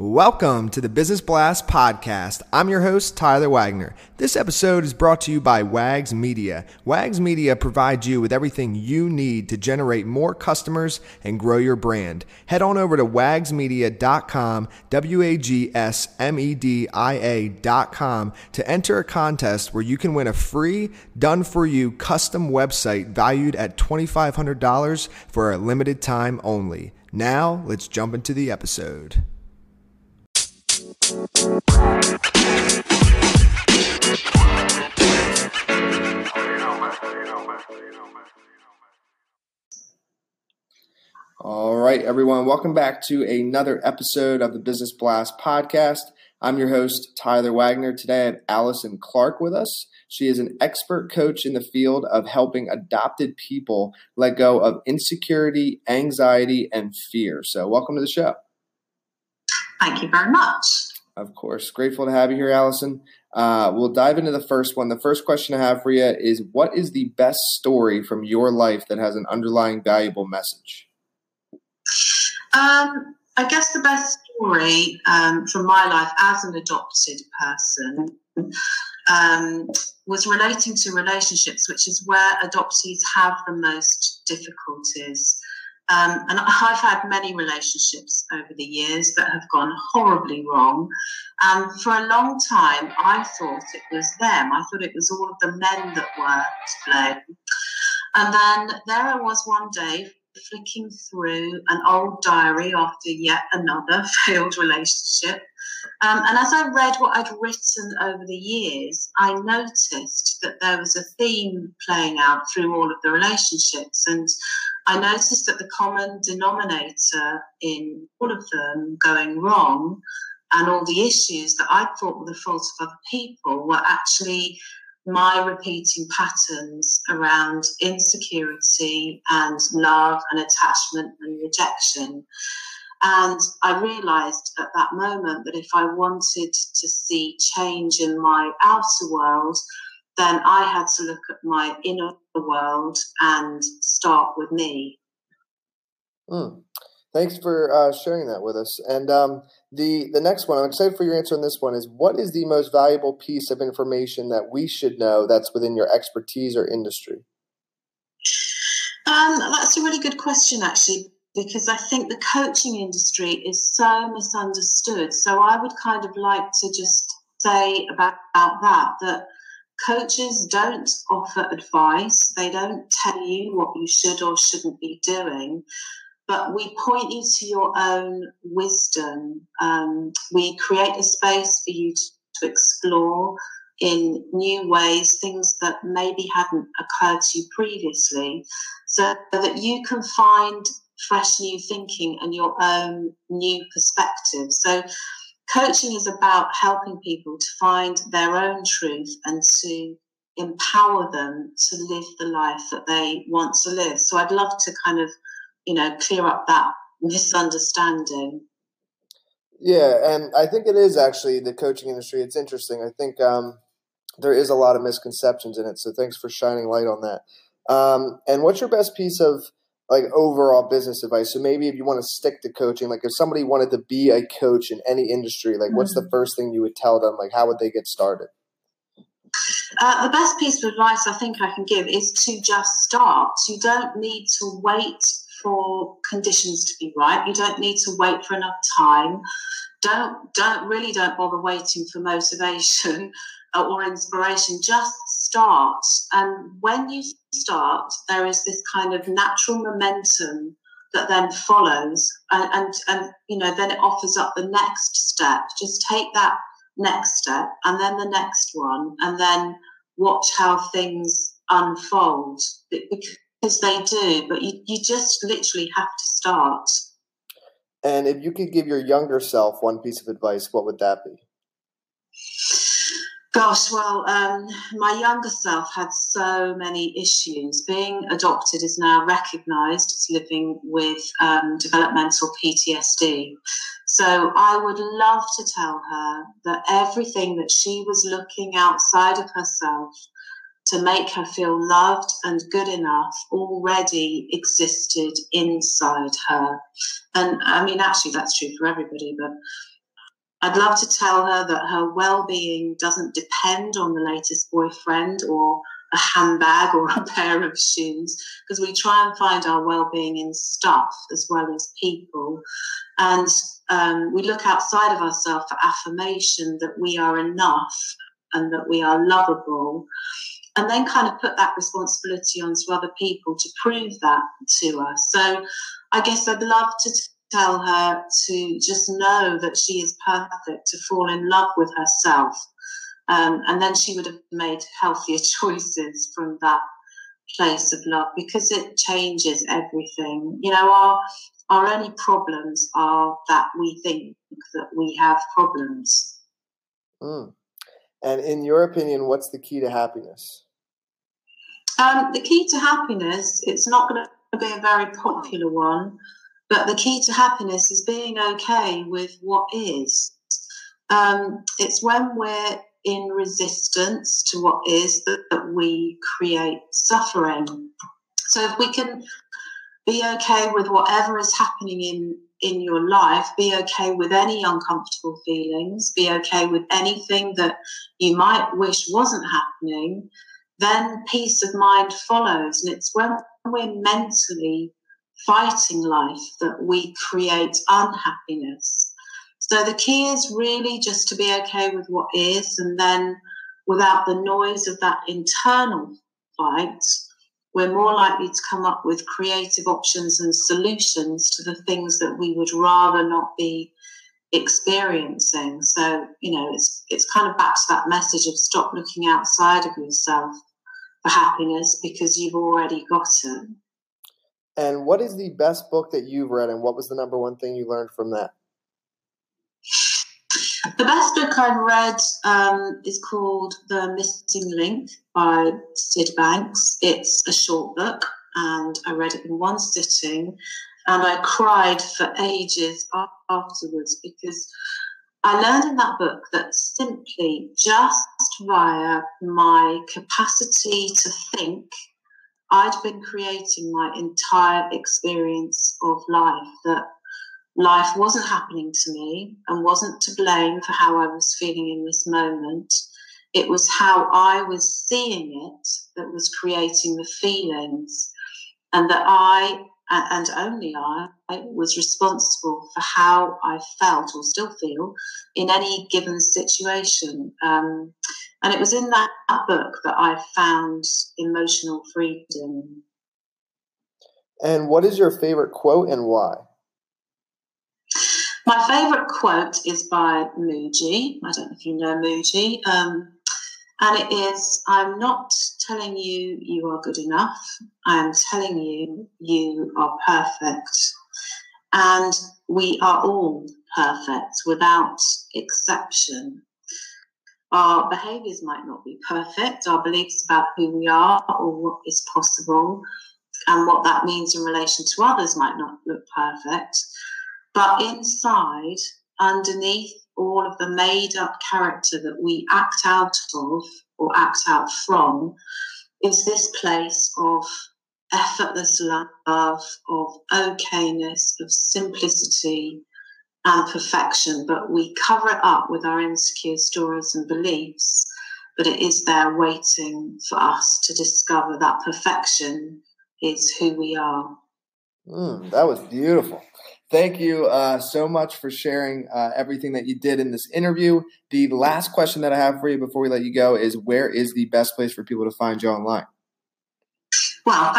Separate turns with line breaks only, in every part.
Welcome to the Business Blast podcast. I'm your host, Tyler Wagner. This episode is brought to you by Wags Media. Wags Media provides you with everything you need to generate more customers and grow your brand. Head on over to wagsmedia.com, W A G S M E D I A.com to enter a contest where you can win a free, done for you custom website valued at $2,500 for a limited time only. Now, let's jump into the episode. All right, everyone, welcome back to another episode of the Business Blast podcast. I'm your host, Tyler Wagner. Today I have Allison Clark with us. She is an expert coach in the field of helping adopted people let go of insecurity, anxiety, and fear. So, welcome to the show.
Thank you very much.
Of course. Grateful to have you here, Allison. Uh, we'll dive into the first one. The first question I have for you is What is the best story from your life that has an underlying valuable message?
Um, I guess the best story um, from my life as an adopted person um, was relating to relationships, which is where adoptees have the most difficulties. Um, and I've had many relationships over the years that have gone horribly wrong. Um, for a long time, I thought it was them. I thought it was all of the men that were to blame. And then there I was one day flicking through an old diary after yet another failed relationship. Um, and as I read what I'd written over the years, I noticed that there was a theme playing out through all of the relationships. And I noticed that the common denominator in all of them going wrong and all the issues that I thought were the fault of other people were actually my repeating patterns around insecurity and love and attachment and rejection. And I realized at that moment that if I wanted to see change in my outer world, then I had to look at my inner world and start with me.
Mm. Thanks for uh, sharing that with us. And um, the the next one, I'm excited for your answer on this one. Is what is the most valuable piece of information that we should know that's within your expertise or industry?
Um, that's a really good question, actually, because I think the coaching industry is so misunderstood. So I would kind of like to just say about, about that that coaches don't offer advice, they don't tell you what you should or shouldn't be doing. But we point you to your own wisdom. Um, we create a space for you to, to explore in new ways things that maybe hadn't occurred to you previously, so that you can find fresh new thinking and your own new perspective. So coaching is about helping people to find their own truth and to empower them to live the life that they want to live. So I'd love to kind of, you know, clear up that misunderstanding.
Yeah, and I think it is actually the coaching industry. It's interesting. I think um, there is a lot of misconceptions in it. So thanks for shining light on that. Um, and what's your best piece of like overall business advice. So maybe if you want to stick to coaching, like if somebody wanted to be a coach in any industry, like what's the mm-hmm. first thing you would tell them? Like how would they get started?
Uh, the best piece of advice I think I can give is to just start. You don't need to wait for conditions to be right. You don't need to wait for enough time. Don't don't really don't bother waiting for motivation or inspiration. Just start, and when you start, there is this kind of natural momentum that then follows, and, and and you know then it offers up the next step. Just take that next step, and then the next one, and then watch how things unfold because they do. But you, you just literally have to start.
And if you could give your younger self one piece of advice, what would that be?
Gosh, well, um, my younger self had so many issues. Being adopted is now recognised as living with um, developmental PTSD. So I would love to tell her that everything that she was looking outside of herself to make her feel loved and good enough already existed inside her. And I mean, actually, that's true for everybody, but I'd love to tell her that her well being doesn't depend on the latest boyfriend or a handbag or a pair of shoes, because we try and find our well being in stuff as well as people. And um, we look outside of ourselves for affirmation that we are enough and that we are lovable. And then kind of put that responsibility onto other people to prove that to us. So I guess I'd love to tell her to just know that she is perfect, to fall in love with herself. Um, and then she would have made healthier choices from that place of love because it changes everything. You know, our our only problems are that we think that we have problems.
Mm. And in your opinion, what's the key to happiness?
Um, the key to happiness, it's not going to be a very popular one, but the key to happiness is being okay with what is. Um, it's when we're in resistance to what is that, that we create suffering. So if we can be okay with whatever is happening in in your life be okay with any uncomfortable feelings be okay with anything that you might wish wasn't happening then peace of mind follows and it's when we're mentally fighting life that we create unhappiness. So the key is really just to be okay with what is, and then without the noise of that internal fight, we're more likely to come up with creative options and solutions to the things that we would rather not be experiencing. So, you know, it's it's kind of back to that message of stop looking outside of yourself for happiness because you've already got it.
And what is the best book that you've read, and what was the number one thing you learned from that?
The best book I've read um, is called The Missing Link by Syd Banks. It's a short book, and I read it in one sitting, and I cried for ages afterwards because I learned in that book that simply just via my capacity to think I'd been creating my entire experience of life, that life wasn't happening to me and wasn't to blame for how I was feeling in this moment. It was how I was seeing it that was creating the feelings, and that I and only I, was responsible for how I felt or still feel in any given situation. Um, and it was in that, that book that I found emotional freedom.
And what is your favorite quote and why?
My favorite quote is by Mooji. I don't know if you know Mooji. Um, and it is I'm not telling you you are good enough. I am telling you you are perfect. And we are all perfect without exception. Our behaviors might not be perfect, our beliefs about who we are or what is possible and what that means in relation to others might not look perfect. But inside, underneath all of the made up character that we act out of or act out from is this place of effortless love, of okayness, of simplicity and perfection. But we cover it up with our insecure stories and beliefs. But it is there waiting for us to discover that perfection is who we are.
Mm, that was beautiful. Thank you uh, so much for sharing uh, everything that you did in this interview. The last question that I have for you before we let you go is where is the best place for people to find you online?
Well,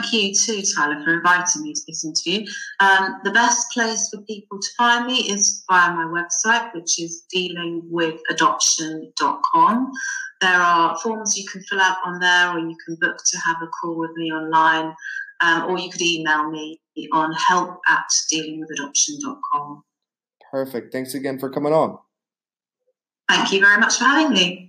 thank you too, Tyler, for inviting me to this interview. Um, the best place for people to find me is via my website, which is dealingwithadoption.com. There are forms you can fill out on there, or you can book to have a call with me online um, or you could email me on help at dealingwithadoption.com.
Perfect. Thanks again for coming on.
Thank you very much for having me.